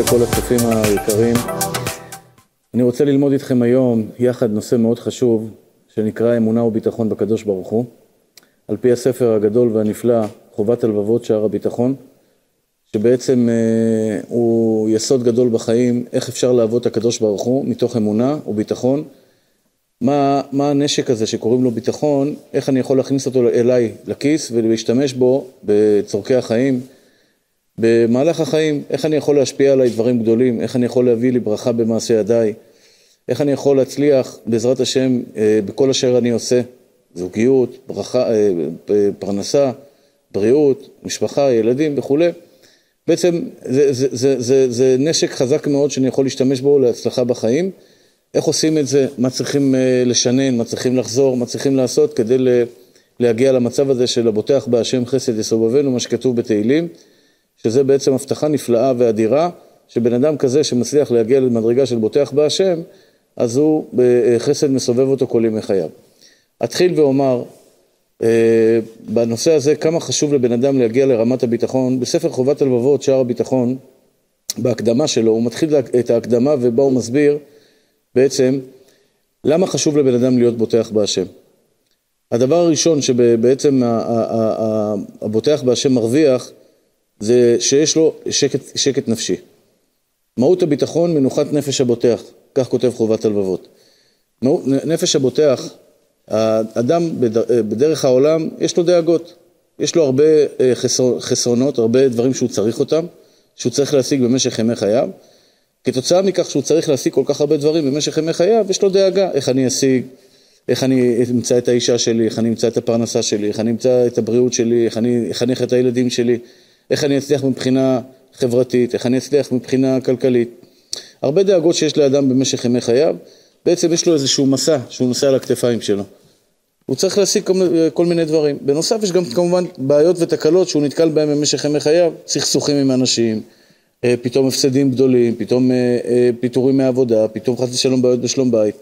לכל הצופים היקרים. אני רוצה ללמוד איתכם היום יחד נושא מאוד חשוב שנקרא אמונה וביטחון בקדוש ברוך הוא. על פי הספר הגדול והנפלא, חובת הלבבות שער הביטחון, שבעצם אה, הוא יסוד גדול בחיים, איך אפשר לעבוד את הקדוש ברוך הוא מתוך אמונה וביטחון. מה, מה הנשק הזה שקוראים לו ביטחון, איך אני יכול להכניס אותו אליי לכיס ולהשתמש בו בצורכי החיים, במהלך החיים, איך אני יכול להשפיע עליי דברים גדולים, איך אני יכול להביא לי ברכה במעשה ידיי, איך אני יכול להצליח בעזרת השם אה, בכל אשר אני עושה, זוגיות, ברכה, אה, פרנסה, בריאות, משפחה, ילדים וכולי. בעצם זה, זה, זה, זה, זה נשק חזק מאוד שאני יכול להשתמש בו להצלחה בחיים. איך עושים את זה, מה צריכים אה, לשנן, מה צריכים לחזור, מה צריכים לעשות כדי להגיע למצב הזה של הבוטח בהשם חסד יסובבנו, מה שכתוב בתהילים, שזה בעצם הבטחה נפלאה ואדירה, שבן אדם כזה שמצליח להגיע למדרגה של בוטח בהשם, אז הוא בחסד מסובב אותו כל ימי חייו. אתחיל ואומר אה, בנושא הזה כמה חשוב לבן אדם להגיע לרמת הביטחון. בספר חובת הלבבות, שער הביטחון, בהקדמה שלו, הוא מתחיל את ההקדמה ובה הוא מסביר בעצם למה חשוב לבן אדם להיות בוטח בהשם. הדבר הראשון שבעצם הבוטח בהשם מרוויח זה שיש לו שקט, שקט נפשי. מהות הביטחון מנוחת נפש הבוטח, כך כותב חובת הלבבות. נפש הבוטח, האדם בדרך העולם יש לו דאגות, יש לו הרבה אה, חסרונות, הרבה דברים שהוא צריך אותם, שהוא צריך להשיג במשך ימי חייו. כתוצאה מכך שהוא צריך להשיג כל כך הרבה דברים במשך ימי חייו, יש לו דאגה, איך אני אשיג, איך אני אמצא את האישה שלי, איך אני אמצא את הפרנסה שלי, איך אני אמצא את הבריאות שלי, איך אני אחנך את הילדים שלי, איך אני אצליח מבחינה חברתית, איך אני אצליח מבחינה כלכלית. הרבה דאגות שיש לאדם במשך ימי חייו, בעצם יש לו איזשהו מסע שהוא נושא על הכתפיים שלו. הוא צריך להשיג כל, כל מיני דברים. בנוסף יש גם כמובן בעיות ותקלות שהוא נתקל בהן במשך ימי חייו, סכסוכים עם אנשים, אה, פתאום הפסדים גדולים, פתאום אה, אה, פיטורים מהעבודה, פתאום חס ושלום בעיות בשלום בית,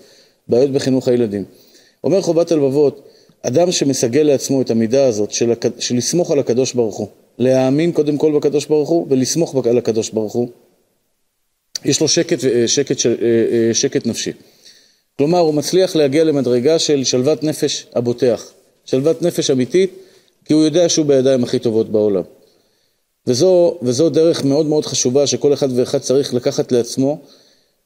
בעיות בחינוך הילדים. אומר חובת הלבבות, אדם שמסגל לעצמו את המידה הזאת של, של לסמוך על הקדוש ברוך הוא, להאמין קודם כל בקדוש ברוך הוא ולסמוך על הקדוש ברוך הוא, יש לו שקט, שקט, שקט נפשי. כלומר, הוא מצליח להגיע למדרגה של שלוות נפש הבוטח, שלוות נפש אמיתית, כי הוא יודע שהוא בידיים הכי טובות בעולם. וזו, וזו דרך מאוד מאוד חשובה שכל אחד ואחד צריך לקחת לעצמו,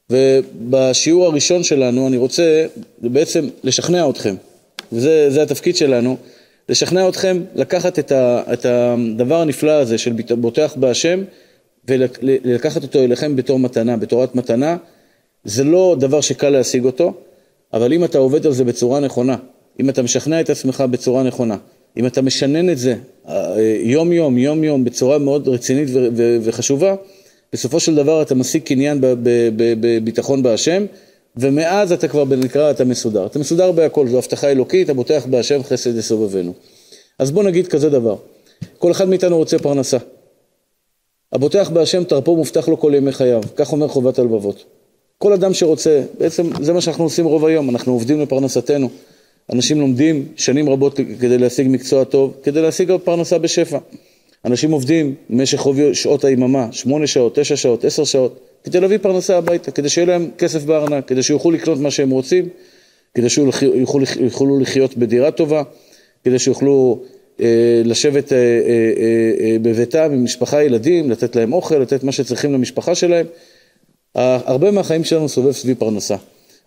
ובשיעור הראשון שלנו אני רוצה בעצם לשכנע אתכם, וזה התפקיד שלנו, לשכנע אתכם לקחת את, ה, את הדבר הנפלא הזה של בוטח בהשם ולקחת אותו אליכם בתור מתנה, בתורת מתנה, זה לא דבר שקל להשיג אותו, אבל אם אתה עובד על זה בצורה נכונה, אם אתה משכנע את עצמך בצורה נכונה, אם אתה משנן את זה יום יום, יום יום, בצורה מאוד רצינית וחשובה, בסופו של דבר אתה משיג קניין בביטחון בהשם, ומאז אתה כבר בנקרא, אתה מסודר. אתה מסודר בהכל, זו הבטחה אלוקית, אתה בוטח בהשם חסד יסובבנו. אז בוא נגיד כזה דבר, כל אחד מאיתנו רוצה פרנסה. הבוטח בהשם תרפו מובטח לו כל ימי חייו, כך אומר חובת הלבבות. כל אדם שרוצה, בעצם זה מה שאנחנו עושים רוב היום, אנחנו עובדים לפרנסתנו. אנשים לומדים שנים רבות כדי להשיג מקצוע טוב, כדי להשיג פרנסה בשפע. אנשים עובדים במשך שעות היממה, שמונה שעות, תשע שעות, עשר שעות, כדי להביא פרנסה הביתה, כדי שיהיה להם כסף בארנק, כדי שיוכלו לקנות מה שהם רוצים, כדי שיוכלו לחיות בדירה טובה, כדי שיוכלו אה, לשבת אה, אה, אה, אה, בביתם עם משפחה, ילדים, לתת להם אוכל, לתת מה שצריכים למשפחה שלהם. הרבה מהחיים שלנו סובב סביב פרנסה.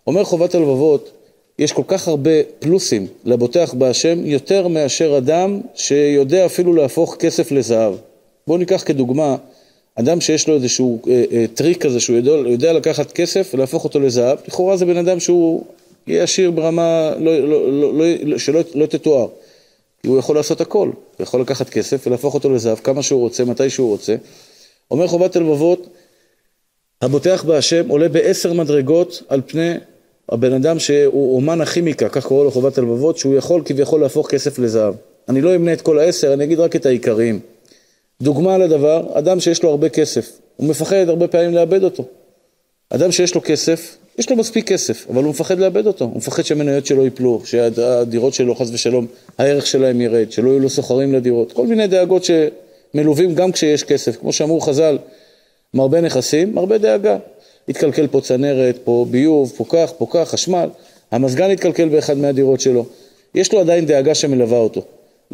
אומר חובת הלבבות, יש כל כך הרבה פלוסים לבוטח בהשם, יותר מאשר אדם שיודע אפילו להפוך כסף לזהב. בואו ניקח כדוגמה, אדם שיש לו איזשהו אה, אה, טריק כזה שהוא יודע, יודע לקחת כסף ולהפוך אותו לזהב, לכאורה זה בן אדם שהוא יהיה עשיר ברמה לא, לא, לא, לא, שלא לא תתואר. הוא יכול לעשות הכל, הוא יכול לקחת כסף ולהפוך אותו לזהב כמה שהוא רוצה, מתי שהוא רוצה. אומר חובת הלבבות, הבוטח בהשם עולה בעשר מדרגות על פני הבן אדם שהוא אומן הכימיקה, כך קורא לו חובת הלבבות, שהוא יכול כביכול להפוך כסף לזהב. אני לא אמנה את כל העשר, אני אגיד רק את העיקריים. דוגמה לדבר, אדם שיש לו הרבה כסף, הוא מפחד הרבה פעמים לאבד אותו. אדם שיש לו כסף, יש לו מספיק כסף, אבל הוא מפחד לאבד אותו. הוא מפחד שהמניות שלו ייפלו, שהדירות שלו, חס ושלום, הערך שלהם ירד, שלא יהיו לו סוחרים לדירות. כל מיני דאגות שמלווים גם כשיש כסף. כמו שאמרו חז"ל, מרבה נכסים, מרבה דאגה. התקלקל פה צנרת, פה ביוב, פה כך, פה כך, חשמל. המזגן התקלקל באחד מהדירות שלו. יש לו עדיין דאגה שמלווה אותו.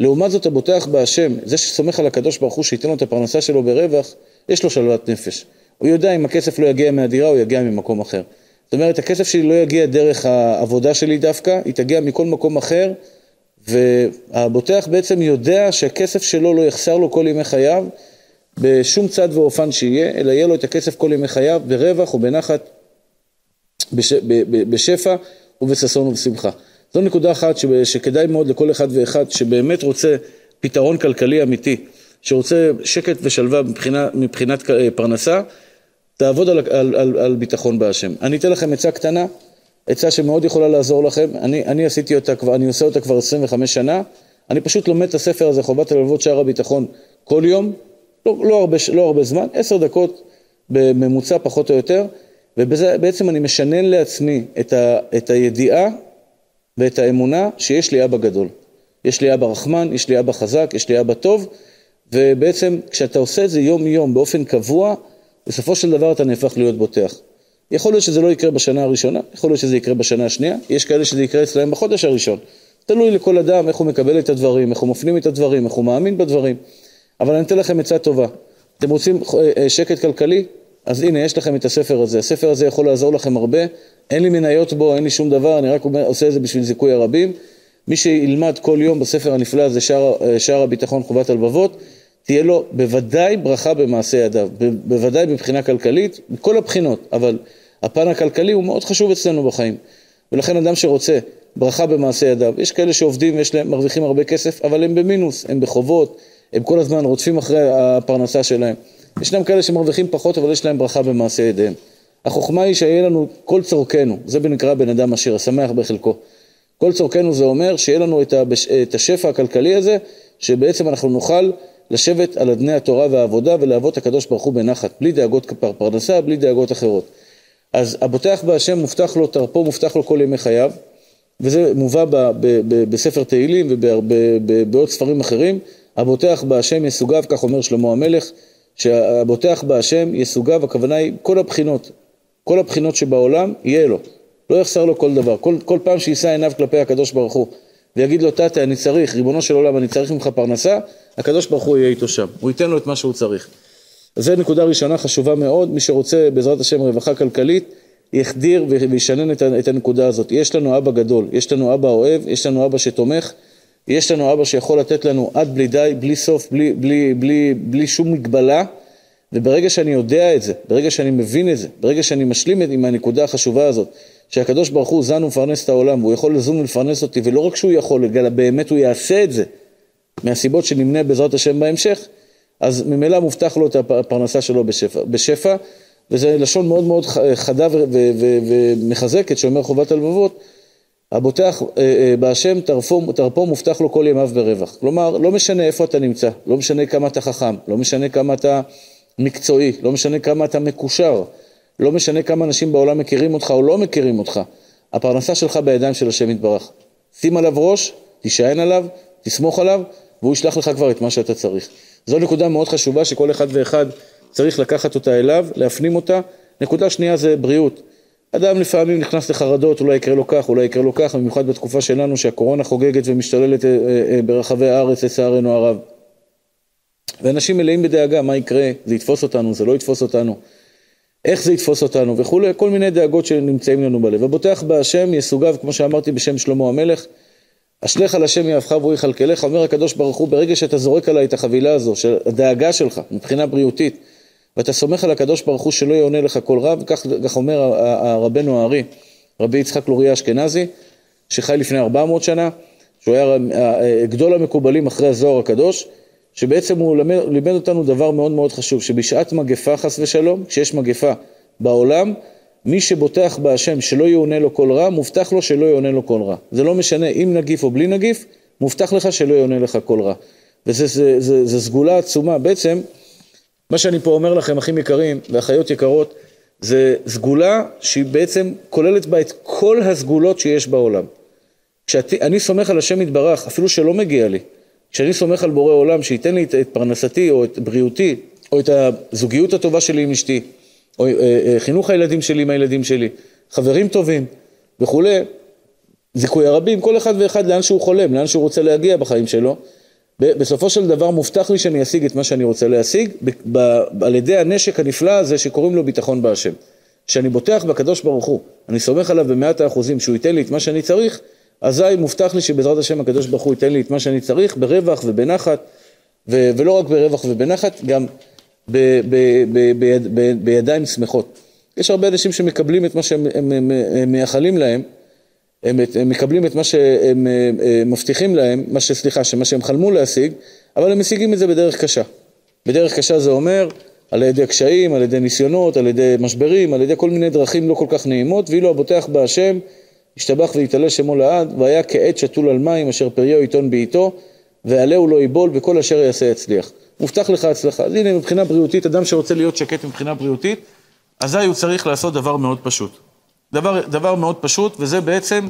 לעומת זאת הבוטח בהשם, זה שסומך על הקדוש ברוך הוא שייתן לו את הפרנסה שלו ברווח, יש לו שלוות נפש. הוא יודע אם הכסף לא יגיע מהדירה, הוא יגיע ממקום אחר. זאת אומרת, הכסף שלי לא יגיע דרך העבודה שלי דווקא, היא תגיע מכל מקום אחר, והבוטח בעצם יודע שהכסף שלו לא יחסר לו כל ימי חייו, בשום צד ואופן שיהיה, אלא יהיה לו את הכסף כל ימי חייו, ברווח ובנחת, בש, בשפע ובששון ובשמחה. זו נקודה אחת שכדאי מאוד לכל אחד ואחד שבאמת רוצה פתרון כלכלי אמיתי, שרוצה שקט ושלווה מבחינה, מבחינת אה, פרנסה, תעבוד על, על, על, על ביטחון בהשם. אני אתן לכם עצה קטנה, עצה שמאוד יכולה לעזור לכם, אני, אני עשיתי אותה כבר, אני עושה אותה כבר 25 שנה, אני פשוט לומד את הספר הזה, חובת הלבבות שער הביטחון, כל יום, לא, לא, הרבה, לא הרבה זמן, עשר דקות בממוצע פחות או יותר, ובעצם אני משנן לעצמי את, ה, את הידיעה ואת האמונה שיש לי אבא גדול. יש לי אבא רחמן, יש לי אבא חזק, יש לי אבא טוב, ובעצם כשאתה עושה את זה יום יום באופן קבוע, בסופו של דבר אתה נהפך להיות בוטח. יכול להיות שזה לא יקרה בשנה הראשונה, יכול להיות שזה יקרה בשנה השנייה, יש כאלה שזה יקרה אצלם בחודש הראשון. תלוי לכל אדם איך הוא מקבל את הדברים, איך הוא מפנים את הדברים, איך הוא מאמין בדברים. אבל אני אתן לכם עצה טובה. אתם רוצים אה, אה, שקט כלכלי? אז הנה, יש לכם את הספר הזה. הספר הזה יכול לעזור לכם הרבה. אין לי מניות בו, אין לי שום דבר, אני רק עושה את זה בשביל זיכוי הרבים. מי שילמד כל יום בספר הנפלא הזה, שער, אה, שער הביטחון חובת הלבבות, תהיה לו בוודאי ברכה במעשה ידיו, בוודאי מבחינה כלכלית, מכל הבחינות, אבל הפן הכלכלי הוא מאוד חשוב אצלנו בחיים. ולכן אדם שרוצה ברכה במעשה ידיו, יש כאלה שעובדים ויש להם, מרוויחים הרבה כסף, אבל הם במינוס, הם בחובות, הם כל הזמן רודפים אחרי הפרנסה שלהם. ישנם כאלה שמרוויחים פחות, אבל יש להם ברכה במעשה ידיהם. החוכמה היא שיהיה לנו כל צורכנו, זה נקרא בן אדם עשיר, השמח בחלקו. כל צורכנו זה אומר שיהיה לנו את השפע הכלכלי הזה, שבעצם אנחנו נוכל לשבת על אדני התורה והעבודה ולעבוד את הקדוש ברוך הוא בנחת, בלי דאגות פרנסה, בלי דאגות אחרות. אז הבוטח בהשם מובטח לו, תרפו מובטח לו כל ימי חייו, וזה מובא ב, ב, ב, בספר תהילים ובעוד ספרים אחרים, הבוטח בהשם יסוגיו, כך אומר שלמה המלך, שהבוטח בהשם יסוגיו, הכוונה היא כל הבחינות, כל הבחינות שבעולם יהיה לו, לא יחסר לו כל דבר, כל, כל פעם שיישא עיניו כלפי הקדוש ברוך הוא ויגיד לו תתה אני צריך, ריבונו של עולם אני צריך ממך פרנסה, הקדוש ברוך הוא יהיה איתו שם, הוא ייתן לו את מה שהוא צריך. אז זו נקודה ראשונה חשובה מאוד, מי שרוצה בעזרת השם רווחה כלכלית, יחדיר וישנן את הנקודה הזאת. יש לנו אבא גדול, יש לנו אבא אוהב, יש לנו אבא שתומך, יש לנו אבא שיכול לתת לנו עד בלי די, בלי סוף, בלי, בלי, בלי, בלי שום מגבלה, וברגע שאני יודע את זה, ברגע שאני מבין את זה, ברגע שאני משלים עם הנקודה החשובה הזאת, שהקדוש ברוך הוא זן ומפרנס את העולם, והוא יכול לזון ולפרנס אותי, ולא רק שהוא יכול, אלא באמת הוא יעשה את זה, מהסיבות שנמנה בעזרת השם בהמשך, אז ממילא מובטח לו את הפרנסה שלו בשפע. בשפע וזה לשון מאוד מאוד חדה ומחזקת שאומר חובת הלבבות, הבוטח אה, אה, בהשם תרפו, תרפו מובטח לו כל ימיו ברווח. כלומר, לא משנה איפה אתה נמצא, לא משנה כמה אתה חכם, לא משנה כמה אתה מקצועי, לא משנה כמה אתה מקושר, לא משנה כמה אנשים בעולם מכירים אותך או לא מכירים אותך, הפרנסה שלך בידיים של השם יתברך. שים עליו ראש, תישען עליו, תסמוך עליו, והוא ישלח לך כבר את מה שאתה צריך. זו נקודה מאוד חשובה שכל אחד ואחד צריך לקחת אותה אליו, להפנים אותה. נקודה שנייה זה בריאות. אדם לפעמים נכנס לחרדות, אולי יקרה לו כך, אולי יקרה לו כך, במיוחד בתקופה שלנו שהקורונה חוגגת ומשתוללת אה, אה, ברחבי הארץ לצערנו הרב. ואנשים מלאים בדאגה, מה יקרה, זה יתפוס אותנו, זה לא יתפוס אותנו, איך זה יתפוס אותנו וכולי, כל מיני דאגות שנמצאים לנו בלב. הבוטח בהשם יסוגיו, כמו שאמרתי בשם שלמה המלך, אשליך על השם יאהבך והוא יכלכלך, אומר הקדוש ברוך הוא, ברגע שאתה זורק עליי את החבילה הזו, של הדאגה שלך מבחינה בריאותית, ואתה סומך על הקדוש ברוך הוא שלא יעונה לך כל רב, כך, כך אומר הרבנו הארי, רבי יצחק לוריה אשכנזי, שחי לפני 400 שנה, שהוא היה גדול המקובלים אחרי הזוהר הקדוש, שבעצם הוא לימד, לימד אותנו דבר מאוד מאוד חשוב, שבשעת מגפה חס ושלום, כשיש מגפה בעולם, מי שבוטח בהשם שלא יעונה לו כל רע, מובטח לו שלא יעונה לו כל רע. זה לא משנה אם נגיף או בלי נגיף, מובטח לך שלא יעונה לך כל רע. וזו סגולה עצומה. בעצם, מה שאני פה אומר לכם, אחים יקרים ואחיות יקרות, זה סגולה שהיא בעצם כוללת בה את כל הסגולות שיש בעולם. כשאני סומך על השם יתברך, אפילו שלא מגיע לי, כשאני סומך על בורא עולם שייתן לי את פרנסתי או את בריאותי, או את הזוגיות הטובה שלי עם אשתי, או אה, אה, חינוך הילדים שלי עם הילדים שלי, חברים טובים וכולי, זיכוי הרבים, כל אחד ואחד לאן שהוא חולם, לאן שהוא רוצה להגיע בחיים שלו. בסופו של דבר מובטח לי שאני אשיג את מה שאני רוצה להשיג על ידי הנשק הנפלא הזה שקוראים לו ביטחון בהשם. כשאני בוטח בקדוש ברוך הוא, אני סומך עליו במאת האחוזים שהוא ייתן לי את מה שאני צריך, אזי מובטח לי שבעזרת השם הקדוש ברוך הוא ייתן לי את מה שאני צריך ברווח ובנחת, ו- ולא רק ברווח ובנחת, גם ב- ב- ב- ב- בידיים שמחות. יש הרבה אנשים שמקבלים את מה שהם הם, הם, הם מייחלים להם, הם, הם מקבלים את מה שהם מבטיחים להם, מה ש, סליחה, מה שהם חלמו להשיג, אבל הם משיגים את זה בדרך קשה. בדרך קשה זה אומר על ידי קשיים, על ידי ניסיונות, על ידי משברים, על ידי כל מיני דרכים לא כל כך נעימות, ואילו הבוטח בהשם, ישתבח ויתעלה שמו לעד, והיה כעט שתול על מים אשר פריו יטון בעיתו, ועלהו לא יבול, וכל אשר יעשה יצליח. מובטח לך הצלחה. אז הנה, מבחינה בריאותית, אדם שרוצה להיות שקט מבחינה בריאותית, אזי הוא צריך לעשות דבר מאוד פשוט. דבר, דבר מאוד פשוט, וזה בעצם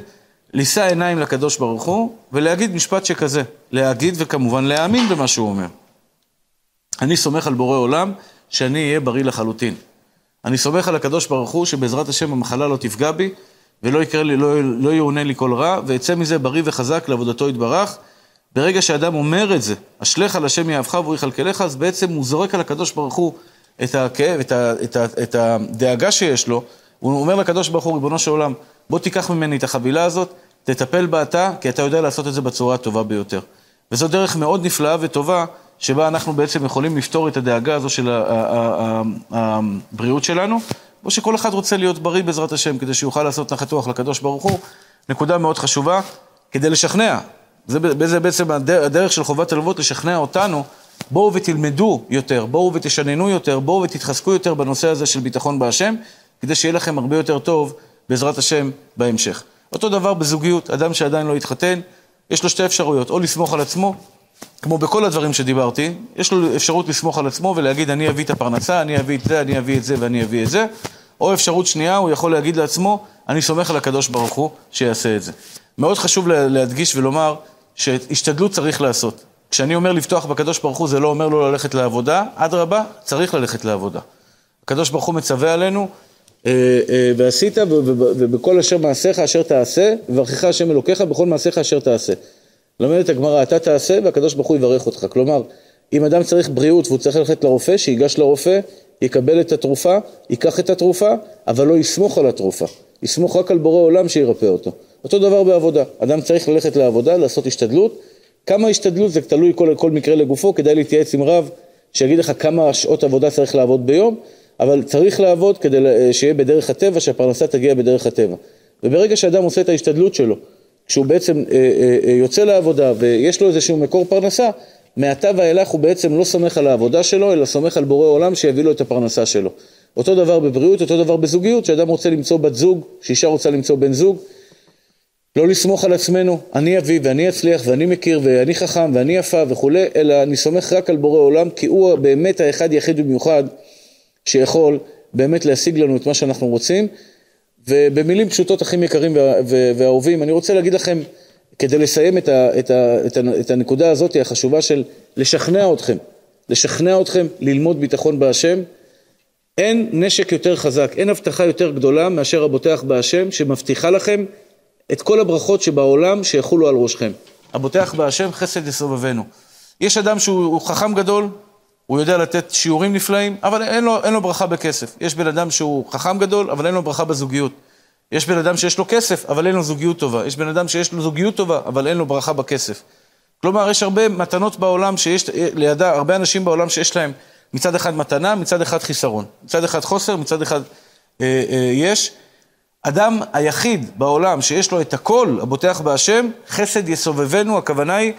לישא עיניים לקדוש ברוך הוא, ולהגיד משפט שכזה. להגיד וכמובן להאמין במה שהוא אומר. אני סומך על בורא עולם שאני אהיה בריא לחלוטין. אני סומך על הקדוש ברוך הוא שבעזרת השם המחלה לא תפגע בי, ולא יקרה לי, לא, לא יאונה לי כל רע, ואצא מזה בריא וחזק לעבודתו יתברך. ברגע שאדם אומר את זה, אשליך על השם יאהבך והוא יכלכלך, אז בעצם הוא זורק על הקדוש ברוך הוא את הכאב, את, ה, את, ה, את הדאגה שיש לו, הוא אומר לקדוש ברוך הוא, ריבונו של עולם, בוא תיקח ממני את החבילה הזאת, תטפל בה אתה, כי אתה יודע לעשות את זה בצורה הטובה ביותר. וזו דרך מאוד נפלאה וטובה, שבה אנחנו בעצם יכולים לפתור את הדאגה הזו של הבריאות שלנו, או שכל אחד רוצה להיות בריא בעזרת השם, כדי שיוכל לעשות נחת לקדוש ברוך הוא. נקודה מאוד חשובה, כדי לשכנע. זה, זה בעצם הדרך של חובת הלוות, לשכנע אותנו, בואו ותלמדו יותר, בואו ותשננו יותר, בואו ותתחזקו יותר בנושא הזה של ביטחון בהשם, כדי שיהיה לכם הרבה יותר טוב, בעזרת השם, בהמשך. אותו דבר בזוגיות, אדם שעדיין לא התחתן, יש לו שתי אפשרויות, או לסמוך על עצמו, כמו בכל הדברים שדיברתי, יש לו אפשרות לסמוך על עצמו ולהגיד אני אביא את הפרנסה, אני אביא את זה, אני אביא את זה ואני אביא את זה, או אפשרות שנייה, הוא יכול להגיד לעצמו, אני סומך על הקדוש ברוך הוא שיעשה את זה. מאוד חשוב להדגיש ולומר שהשתדלות צריך לעשות. כשאני אומר לפתוח בקדוש ברוך הוא, זה לא אומר לא ללכת לעבודה, אדרבה, צריך ללכת לעבודה. הקדוש ברוך הוא מצווה עלינו, ועשית, ובכל אשר מעשיך אשר תעשה, וברכך השם אלוקיך בכל מעשיך אשר תעשה. לומדת הגמרא, אתה תעשה והקדוש ברוך הוא יברך אותך. כלומר, אם אדם צריך בריאות והוא צריך ללכת לרופא, שיגש לרופא, יקבל את התרופה, ייקח את התרופה, אבל לא יסמוך על התרופה. יסמוך רק על בורא עולם שירפא אותו. אותו דבר בעבודה. אדם צריך ללכת לעבודה, לעשות השתדלות. כמה השתדלות זה תלוי כל, כל מקרה לגופו, כדאי להתייעץ עם רב שיגיד לך כמה שעות עבודה צריך לעבוד ביום, אבל צריך לעבוד כדי שיהיה בדרך הטבע, שהפרנסה תגיע בדרך הטבע. וברגע שאדם עושה את ההשתדלות שלו, כשהוא בעצם אה, אה, אה, יוצא לעבודה ויש לו איזשהו מקור פרנסה, מעתה ואילך הוא בעצם לא סומך על העבודה שלו, אלא סומך על בורא עולם שיביא לו את הפרנסה שלו. אותו דבר בבריאות, אותו דבר בזוגיות, שאדם רוצה למצוא בת זוג, שאישה רוצה למצוא בן זוג, לא לסמוך על עצמנו, אני אביא ואני אצליח ואני מכיר ואני חכם ואני יפה וכולי, אלא אני סומך רק על בורא עולם, כי הוא באמת האחד יחיד במיוחד שיכול באמת להשיג לנו את מה שאנחנו רוצים. ובמילים פשוטות, אחים יקרים ואהובים, אני רוצה להגיד לכם, כדי לסיים את, ה, את, ה, את, ה, את הנקודה הזאת החשובה של לשכנע אתכם, לשכנע אתכם ללמוד ביטחון בהשם, אין נשק יותר חזק, אין הבטחה יותר גדולה מאשר הבוטח בהשם, שמבטיחה לכם את כל הברכות שבעולם שיחולו על ראשכם. הבוטח בהשם חסד יסובבנו. יש אדם שהוא חכם גדול, הוא יודע לתת שיעורים נפלאים, אבל אין לו, אין לו ברכה בכסף. יש בן אדם שהוא חכם גדול, אבל אין לו ברכה בזוגיות. יש בן אדם שיש לו כסף, אבל אין לו זוגיות טובה. יש בן אדם שיש לו זוגיות טובה, אבל אין לו ברכה בכסף. כלומר, יש הרבה מתנות בעולם שיש לידה, הרבה אנשים בעולם שיש להם מצד אחד מתנה, מצד אחד חיסרון. מצד אחד חוסר, מצד אחד אה, אה, יש. אדם היחיד בעולם שיש לו את הכל, הבוטח בהשם, חסד יסובבנו, הכוונה היא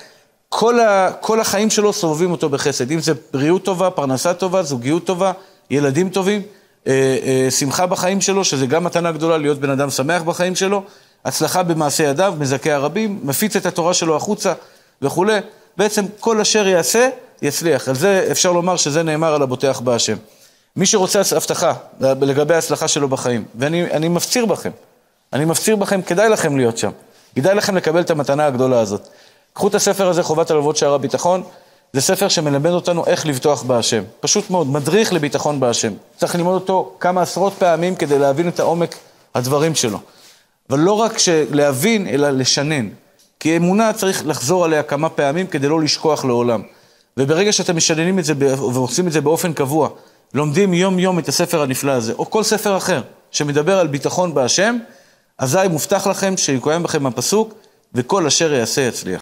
כל, ה, כל החיים שלו סובבים אותו בחסד, אם זה בריאות טובה, פרנסה טובה, זוגיות טובה, ילדים טובים, אה, אה, שמחה בחיים שלו, שזה גם מתנה גדולה להיות בן אדם שמח בחיים שלו, הצלחה במעשה ידיו, מזכה הרבים, מפיץ את התורה שלו החוצה וכולי. בעצם כל אשר יעשה, יצליח. על זה אפשר לומר שזה נאמר על הבוטח בהשם. מי שרוצה הבטחה לגבי ההצלחה שלו בחיים, ואני מפציר בכם, אני מפציר בכם, כדאי לכם להיות שם. כדאי לכם לקבל את המתנה הגדולה הזאת. קחו את הספר הזה, חובת הלוות שער הביטחון, זה ספר שמלמד אותנו איך לבטוח בהשם. פשוט מאוד, מדריך לביטחון בהשם. צריך ללמוד אותו כמה עשרות פעמים כדי להבין את העומק הדברים שלו. אבל לא רק להבין, אלא לשנן. כי אמונה צריך לחזור עליה כמה פעמים כדי לא לשכוח לעולם. וברגע שאתם משננים את זה ועושים את זה באופן קבוע, לומדים יום-יום את הספר הנפלא הזה, או כל ספר אחר שמדבר על ביטחון בהשם, אזי מובטח לכם שיקוים בכם הפסוק, וכל אשר יעשה יצליח.